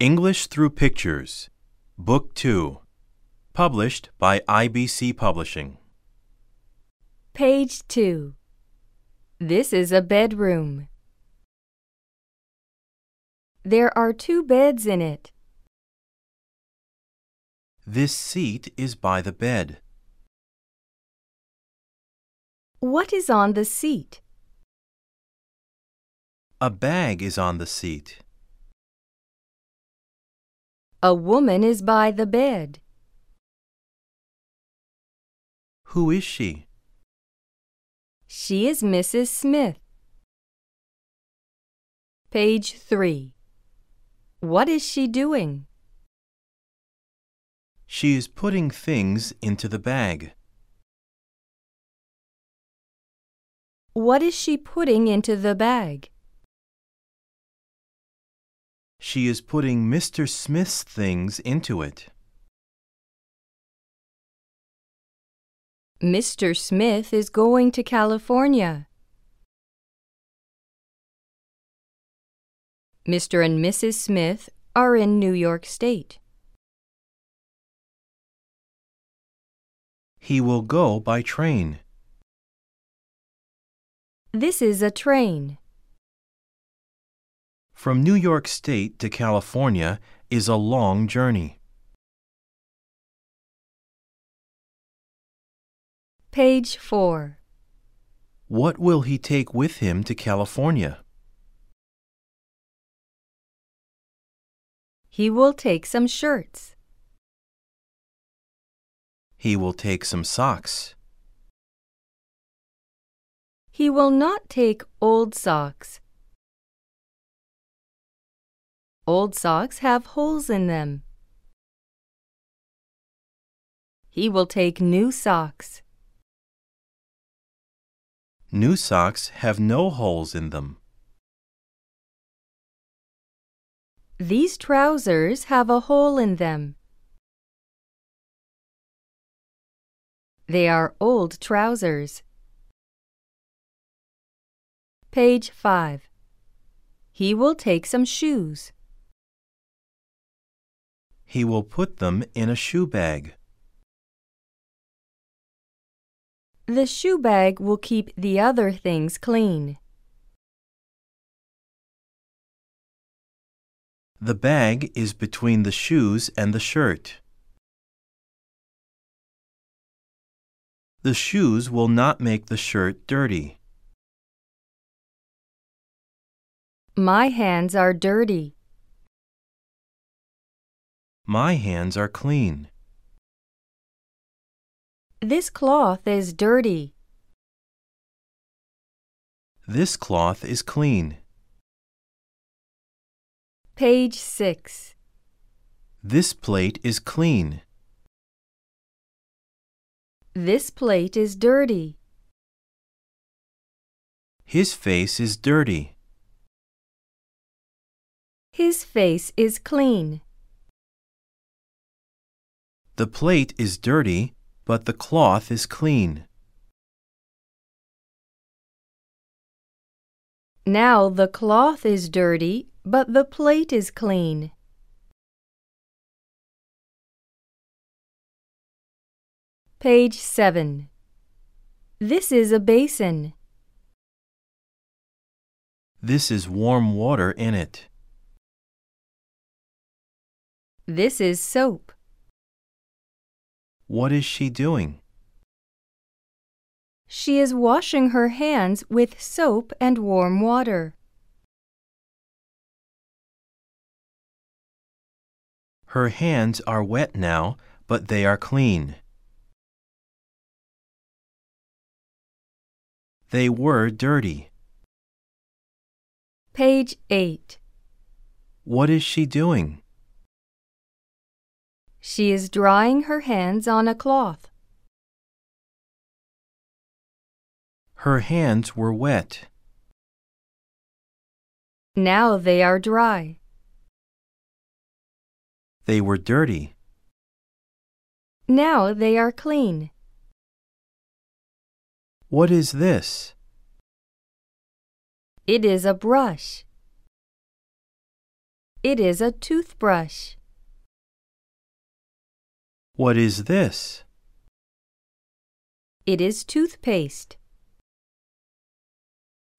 English Through Pictures, Book 2. Published by IBC Publishing. Page 2. This is a bedroom. There are two beds in it. This seat is by the bed. What is on the seat? A bag is on the seat. A woman is by the bed. Who is she? She is Mrs. Smith. Page 3. What is she doing? She is putting things into the bag. What is she putting into the bag? She is putting Mr. Smith's things into it. Mr. Smith is going to California. Mr. and Mrs. Smith are in New York State. He will go by train. This is a train. From New York State to California is a long journey. Page 4. What will he take with him to California? He will take some shirts. He will take some socks. He will not take old socks. Old socks have holes in them. He will take new socks. New socks have no holes in them. These trousers have a hole in them. They are old trousers. Page 5. He will take some shoes. He will put them in a shoe bag. The shoe bag will keep the other things clean. The bag is between the shoes and the shirt. The shoes will not make the shirt dirty. My hands are dirty. My hands are clean. This cloth is dirty. This cloth is clean. Page 6. This plate is clean. This plate is dirty. His face is dirty. His face is clean. The plate is dirty, but the cloth is clean. Now the cloth is dirty, but the plate is clean. Page 7. This is a basin. This is warm water in it. This is soap. What is she doing? She is washing her hands with soap and warm water. Her hands are wet now, but they are clean. They were dirty. Page 8. What is she doing? She is drying her hands on a cloth. Her hands were wet. Now they are dry. They were dirty. Now they are clean. What is this? It is a brush. It is a toothbrush. What is this? It is toothpaste.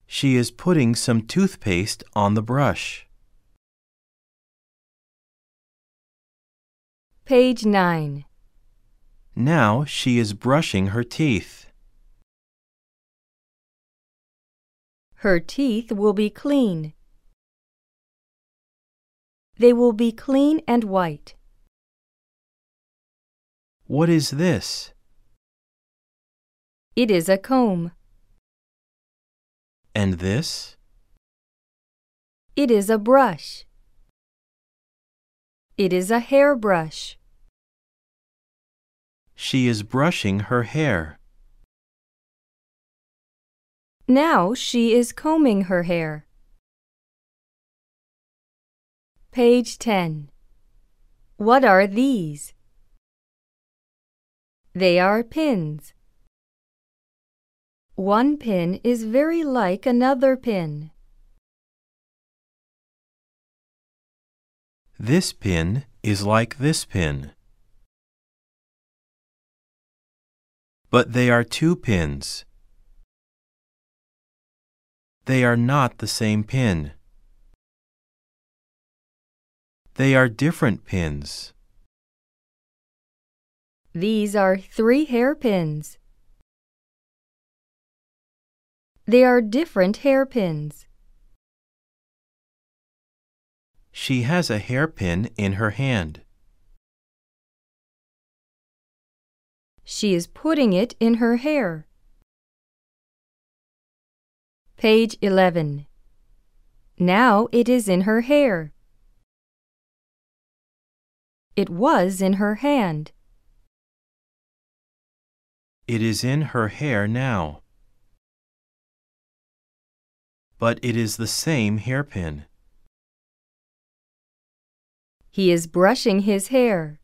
She is putting some toothpaste on the brush. Page 9. Now she is brushing her teeth. Her teeth will be clean. They will be clean and white. What is this? It is a comb. And this? It is a brush. It is a hairbrush. She is brushing her hair. Now she is combing her hair. Page 10. What are these? They are pins. One pin is very like another pin. This pin is like this pin. But they are two pins. They are not the same pin. They are different pins. These are three hairpins. They are different hairpins. She has a hairpin in her hand. She is putting it in her hair. Page 11. Now it is in her hair. It was in her hand. It is in her hair now. But it is the same hairpin. He is brushing his hair.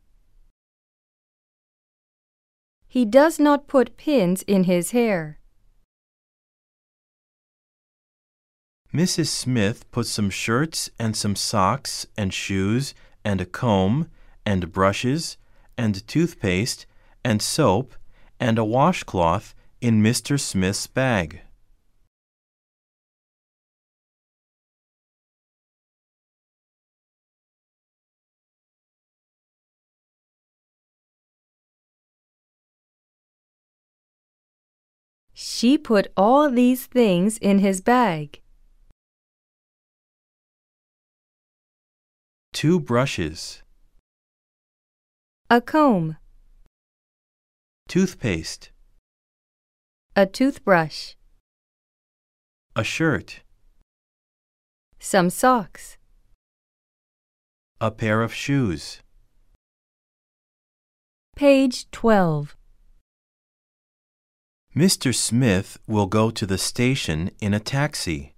He does not put pins in his hair. Mrs. Smith put some shirts and some socks and shoes and a comb and brushes and toothpaste and soap and a washcloth in Mr. Smith's bag. She put all these things in his bag. Two brushes, A comb, toothpaste, a toothbrush, a shirt, some socks, a pair of shoes. Page 12. Mr. Smith will go to the station in a taxi.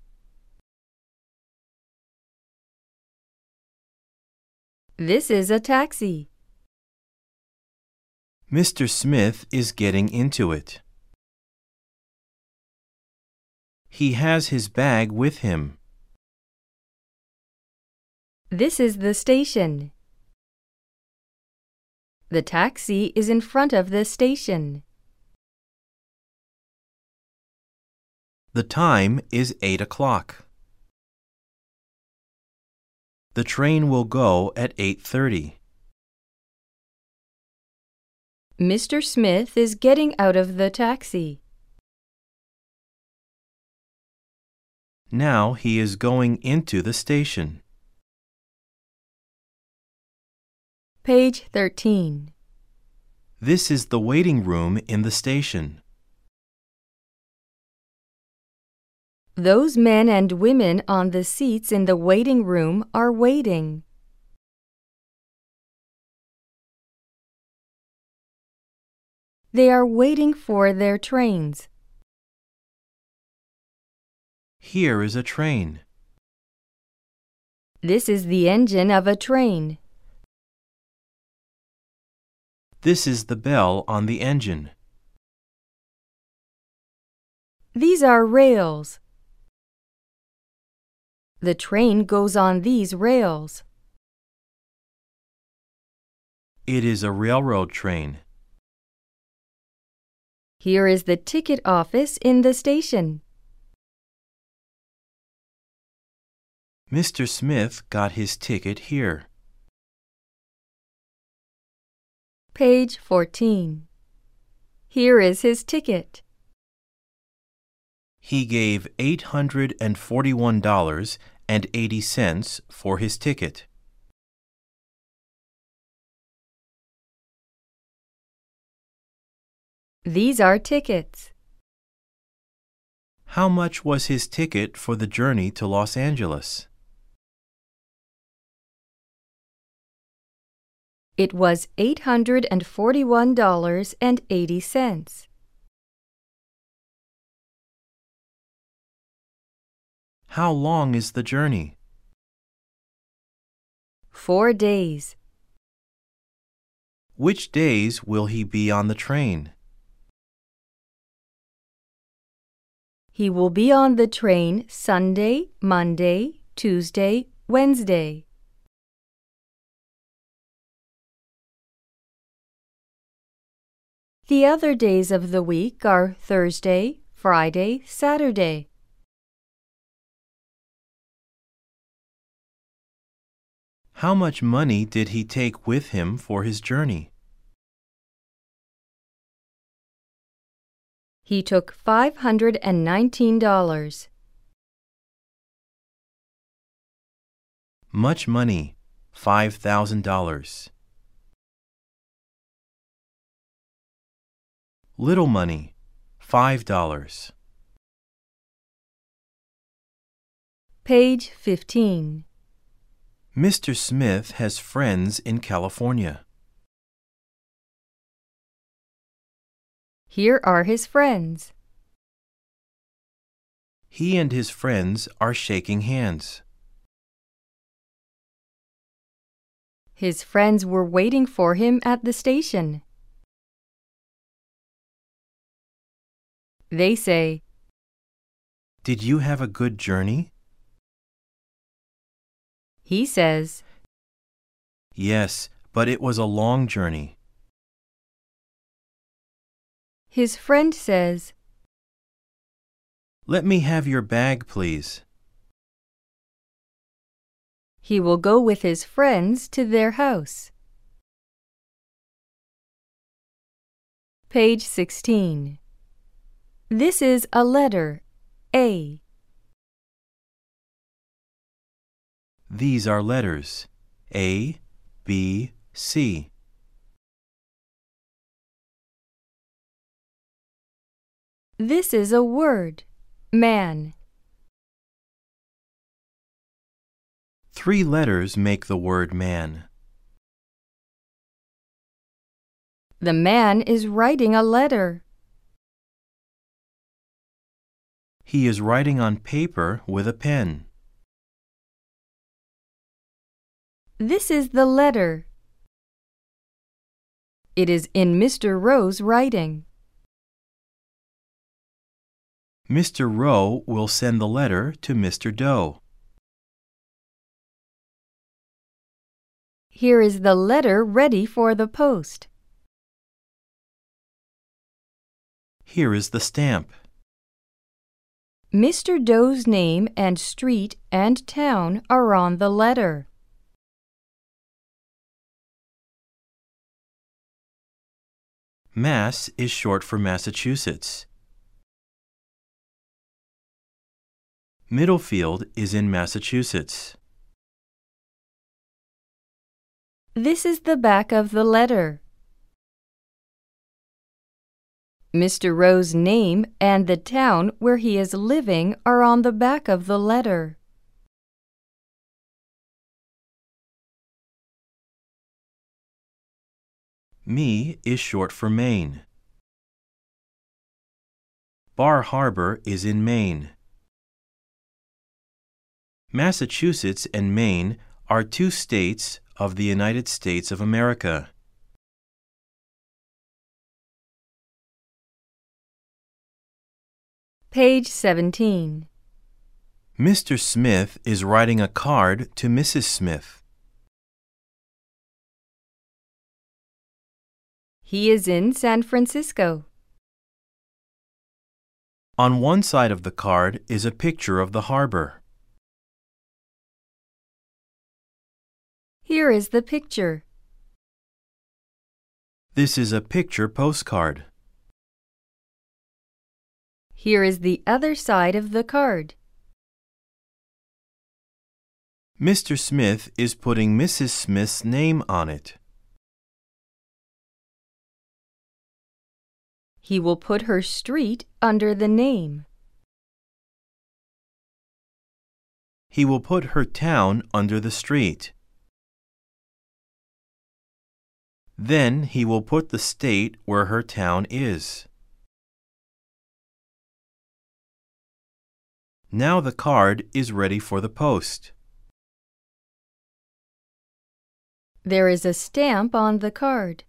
This is a taxi. Mr. Smith is getting into it. He has his bag with him. This is the station. The taxi is in front of the station. The time is eight o'clock. The train will go at 8:30. Mr. Smith is getting out of the taxi. Now he is going into the station. Page 13. This is the waiting room in the station. Those men and women on the seats in the waiting room are waiting. They are waiting for their trains. Here is a train. This is the engine of a train. This is the bell on the engine. These are rails. The train goes on these rails. It is a railroad train. Here is the ticket office in the station. Mr. Smith got his ticket here. Page 14. Here is his ticket. He gave $841.80 for his ticket. These are tickets. How much was his ticket for the journey to Los Angeles? It was $841.80. How long is the journey? Four days. Which days will he be on the train? He will be on the train Sunday, Monday, Tuesday, Wednesday. The other days of the week are Thursday, Friday, Saturday. How much money did he take with him for his journey? He took $519. Much money, $5,000. Little money, $5. Page 15. Mr. Smith has friends in California. Here are his friends. He and his friends are shaking hands. His friends were waiting for him at the station. They say, Did you have a good journey? he says, Yes, but it was a long journey. His friend says, Let me have your bag, please. he will go with his friends to their house. Page 16. This is a letter, A. These are letters A, B, C. This is a word, man. Three letters make the word man. The man is writing a letter. He is writing on paper with a pen. This is the letter. It is in Mr. Rowe's writing. Mr. Rowe will send the letter to Mr. Doe. Here is the letter ready for the post. Here is the stamp. Mr. Doe's name and street and town are on the letter. Mass is short for Massachusetts. Middlefield is in Massachusetts. This is the back of the letter. Mr. Rowe's name and the town where he is living are on the back of the letter. Me is short for Maine. Bar Harbor is in Maine. Massachusetts and Maine are two states of the United States of America. Page 17. Mr. Smith is writing a card to Mrs. Smith. He is in San Francisco. On one side of the card is a picture of the harbor. Here is the picture. This is a picture postcard. Here is the other side of the card. Mr. Smith is putting Mrs. Smith's name on it. He will put her street under the name. He will put her town under the street. Then he will put the state where her town is. Now the card is ready for the post. There is a stamp on the card.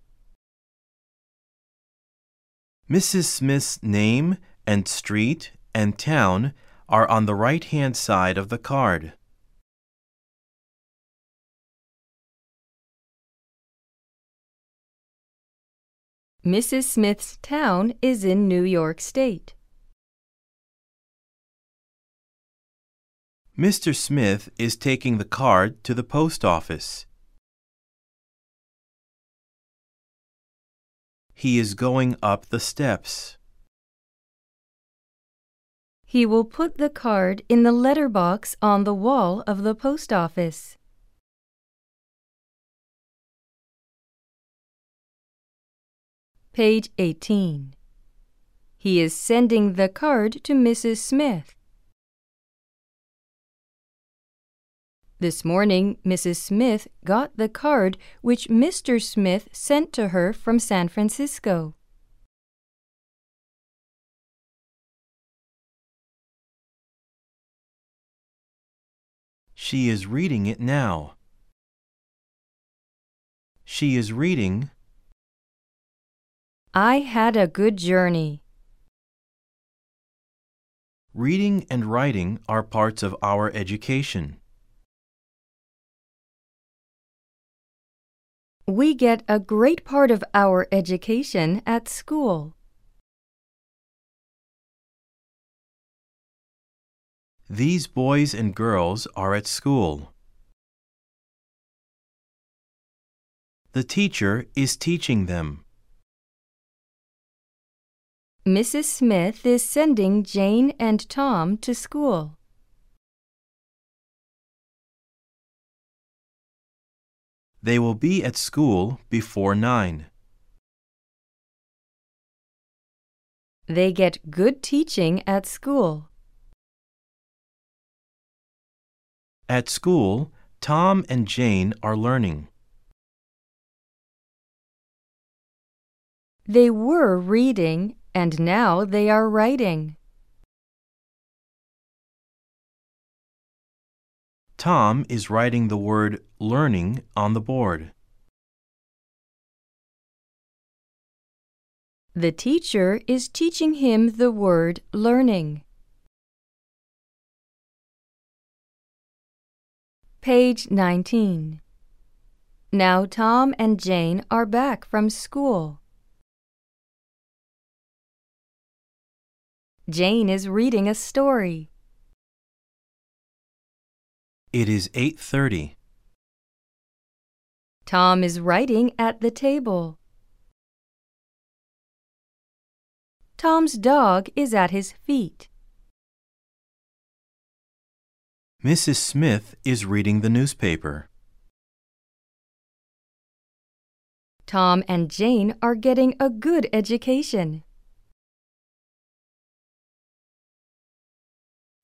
Mrs. Smith's name and street and town are on the right hand side of the card. Mrs. Smith's town is in New York State. Mr. Smith is taking the card to the post office. He is going up the steps. He will put the card in the letter box on the wall of the post office. Page 18. He is sending the card to Mrs. Smith. This morning, Mrs. Smith got the card which Mr. Smith sent to her from San Francisco. She is reading it now. She is reading, I had a good journey. reading and writing are parts of our education. We get a great part of our education at school. These boys and girls are at school. The teacher is teaching them. Mrs. Smith is sending Jane and Tom to school. They will be at school before nine. They get good teaching at school. At school, Tom and Jane are learning. They were reading and now they are writing. Tom is writing the word learning on the board. The teacher is teaching him the word learning. Page 19. Now Tom and Jane are back from school. Jane is reading a story. It is 8:30. Tom is writing at the table. Tom's dog is at his feet. Mrs. Smith is reading the newspaper. Tom and Jane are getting a good education.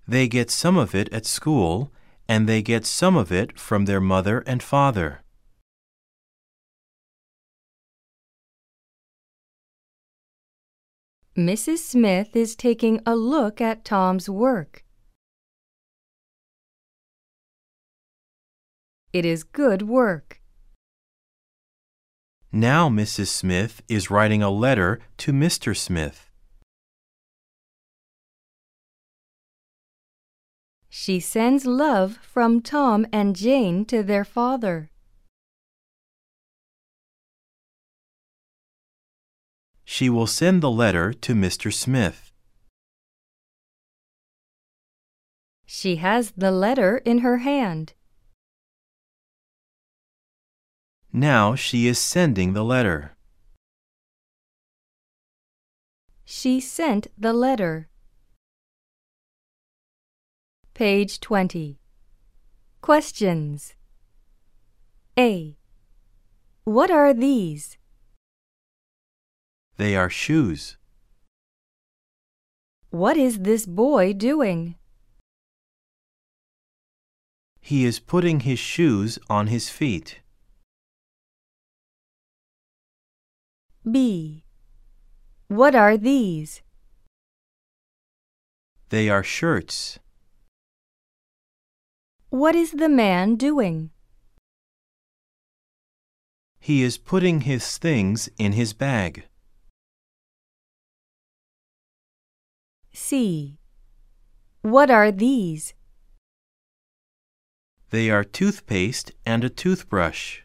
They get some of it at school and they get some of it from their mother and father. Mrs. Smith is taking a look at Tom's work. It is good work. Now Mrs. Smith is writing a letter to Mr. Smith. She sends love from Tom and Jane to their father. She will send the letter to Mr. Smith. She has the letter in her hand. Now she is sending the letter. She sent the letter. Page 20. Questions. A. What are these? They are shoes. What is this boy doing? He is putting his shoes on his feet. B. What are these? They are shirts. What is the man doing? He is putting his things in his bag. C. What are these? They are toothpaste and a toothbrush.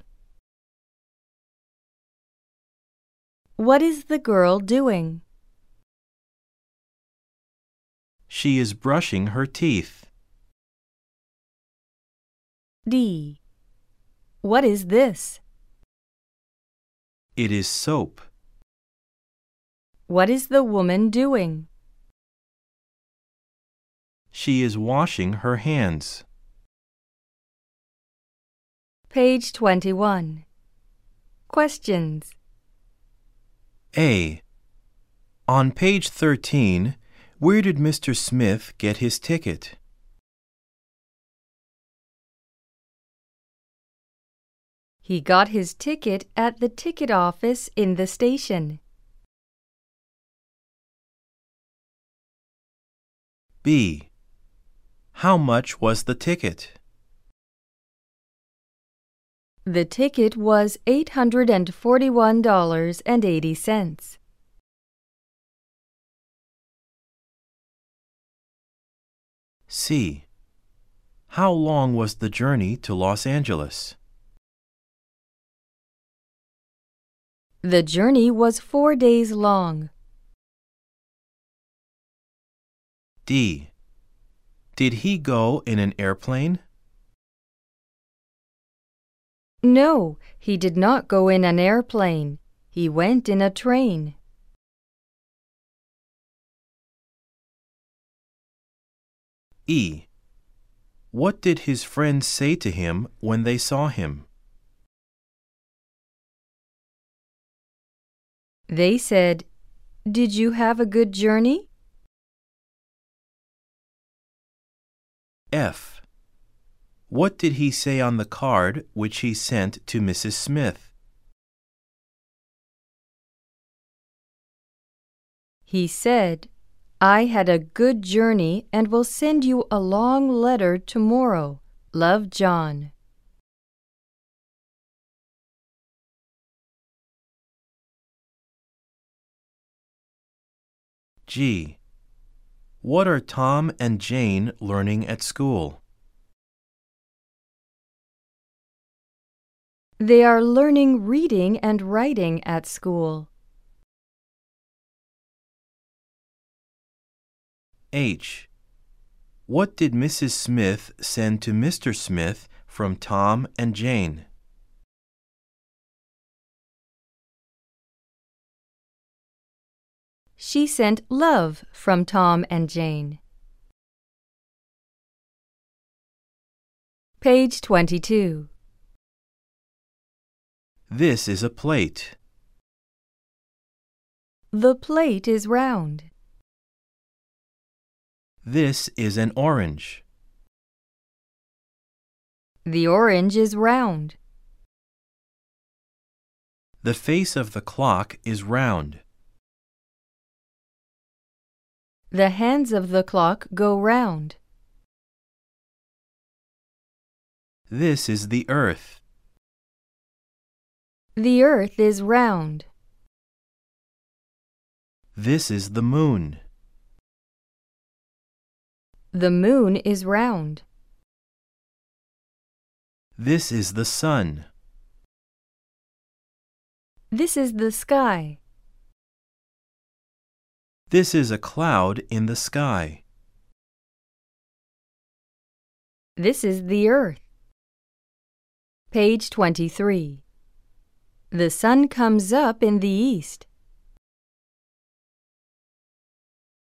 What is the girl doing? She is brushing her teeth. D. What is this? It is soap. What is the woman doing? She is washing her hands. Page 21. Questions. A. On page 13, where did Mr. Smith get his ticket? He got his ticket at the ticket office in the station. B. How much was the ticket? The ticket was $841.80. C. How long was the journey to Los Angeles? The journey was four days long. D. Did he go in an airplane? No, he did not go in an airplane. He went in a train. E. What did his friends say to him when they saw him? They said, Did you have a good journey? F. What did he say on the card which he sent to Mrs. Smith? He said, I had a good journey and will send you a long letter tomorrow. Love, John. G. What are Tom and Jane learning at school? They are learning reading and writing at school. H. What did Mrs. Smith send to Mr. Smith from Tom and Jane? She sent love from Tom and Jane. Page 22. This is a plate. The plate is round. This is an orange. The orange is round. The face of the clock is round. The hands of the clock go round. This is the earth. The earth is round. This is the moon. The moon is round. This is the sun. This is the sky. This is a cloud in the sky. This is the earth. Page 23. The sun comes up in the east.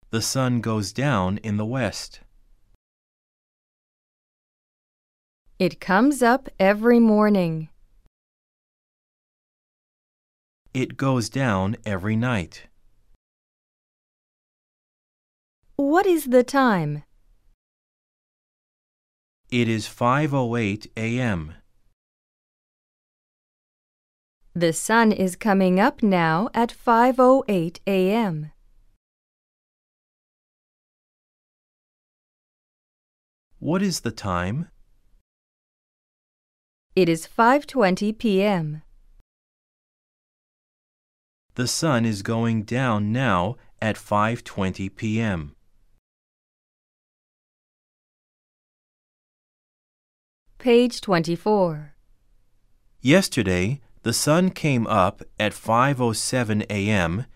The sun goes down in the west. It comes up every morning. It goes down every night. What is the time? It is 5:08 a.m. The sun is coming up now at 5:08 a.m. What is the time? It is 5:20 p.m. The sun is going down now at 5:20 p.m. Page 24. Yesterday, the sun came up at 5:07 a.m.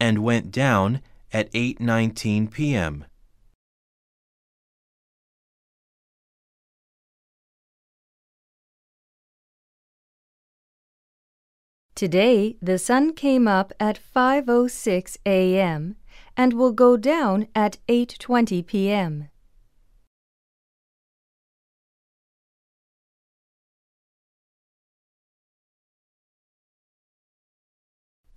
and went down at 8:19 p.m. Today, the sun came up at 5:06 a.m. and will go down at 8:20 p.m.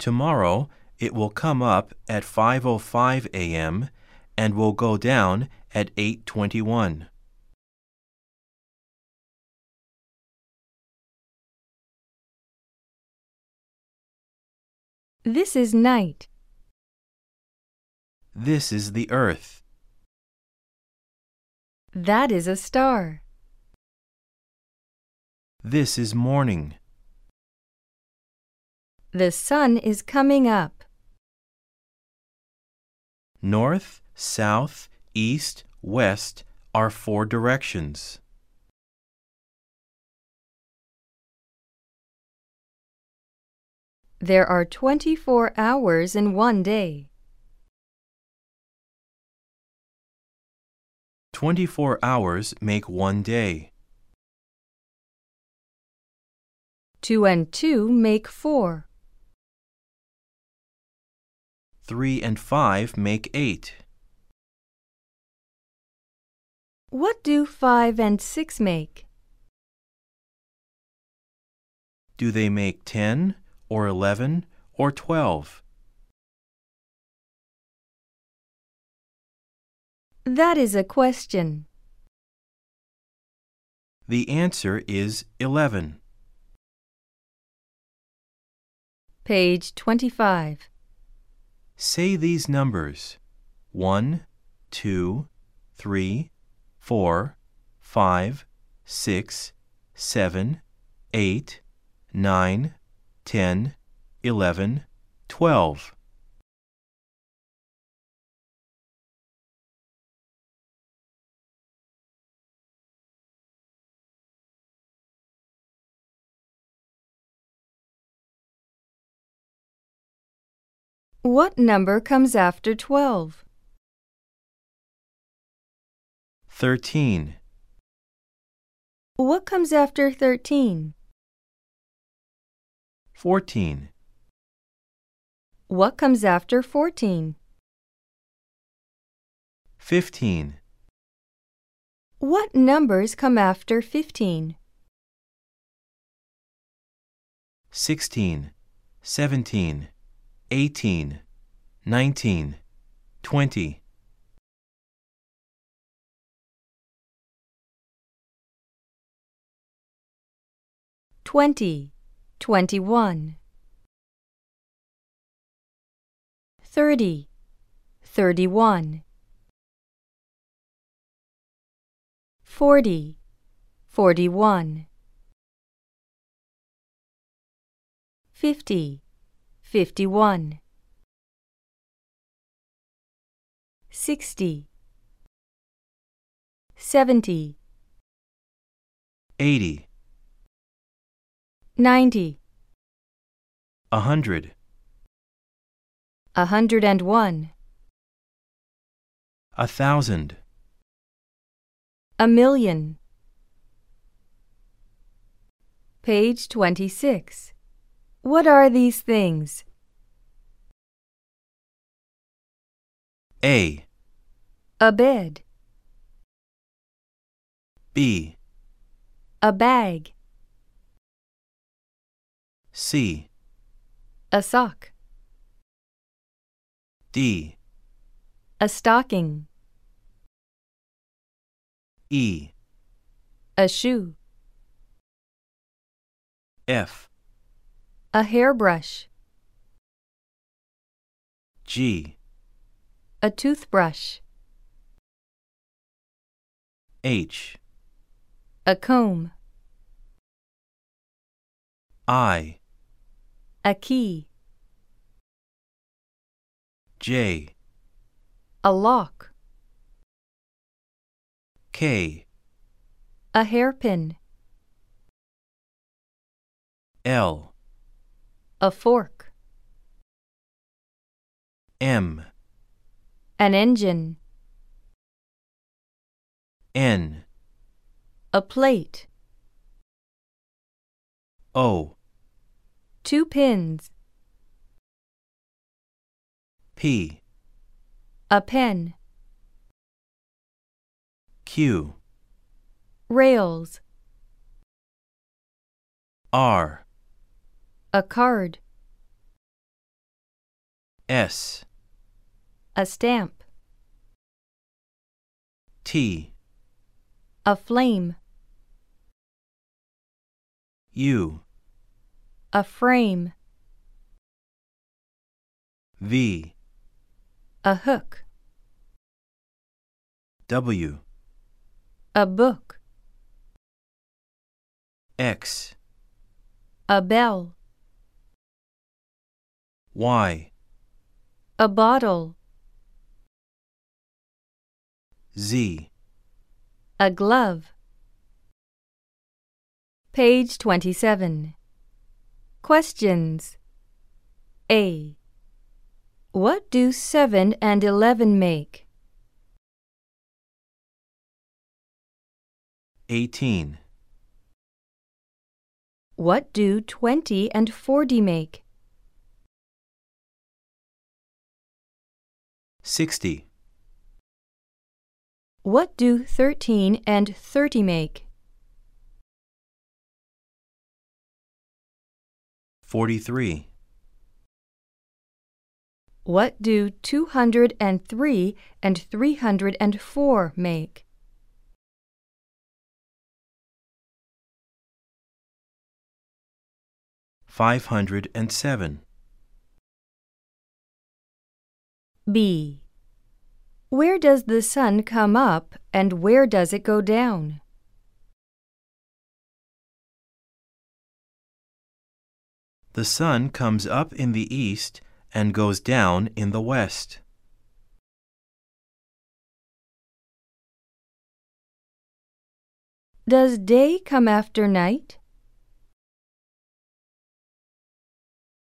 Tomorrow, it will come up at 5:05 a.m. and will go down at 8:21. This is night. This is the earth. That is a star. This is morning. The sun is coming up. North, south, east, west are four directions. There are 24 hours in one day. 24 hours make one day. Two and two make four. Three and five make eight. What do five and six make? Do they make 10 or 11 or 12? That is a question. The answer is 11. Page 25. Say these numbers 1, 2, 3, 4, 5, 6, 7, 8, 9, 10, 11, 12. What number comes after 12? 13, What comes after 13? 14, What comes after 14? 15, What numbers come after 15? 16, 17, 18, 19, 20. Twenty, twenty-one. Thirty, thirty-one. Forty, forty-one. Fifty, fifty-one. Sixty, seventy, 80, ninety. 100. A hundred and one. A thousand. A million. Page 26. What are these things? A. A bed, B. a bag, C. a sock, D. a stocking, E. a shoe, F. a hairbrush, G. a toothbrush, H. a comb, I. a key, J. a lock, K. a hairpin, L. a fork, M. an engine, N. a plate, O. two pins, P. a pen, Q. rails, R. a card, S. a stamp, T. a flame, U. a frame, V. a hook, W. a book, X. a bell, Y. a bottle, Z. a glove. Page 27. Questions. A. What do 7 and 11 make? 18. What do 20 and 40 make? 60. What do 13 and 30 make? 43. What do 203 and 304 make? 507. B. Where does the sun come up and where does it go down? The sun comes up in the east and goes down in the west. Does day come after night?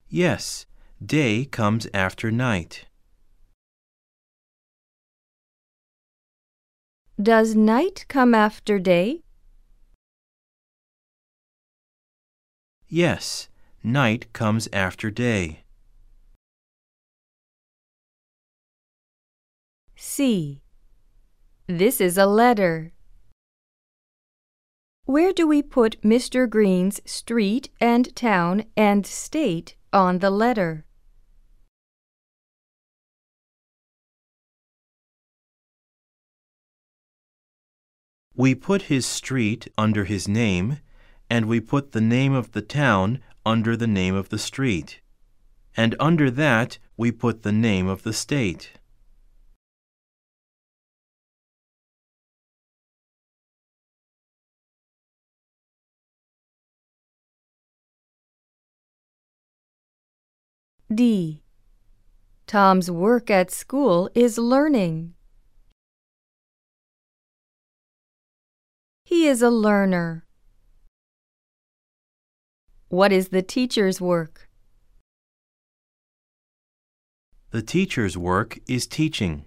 Yes, day comes after night. Does night come after day? Yes, night comes after day. C. This is a letter. Where do we put Mr. Green's street and town and state on the letter? We put his street under his name, and we put the name of the town under the name of the street. And under that we put the name of the state. D. Tom's work at school is learning. He is a learner. What is the teacher's work? The teacher's work is teaching.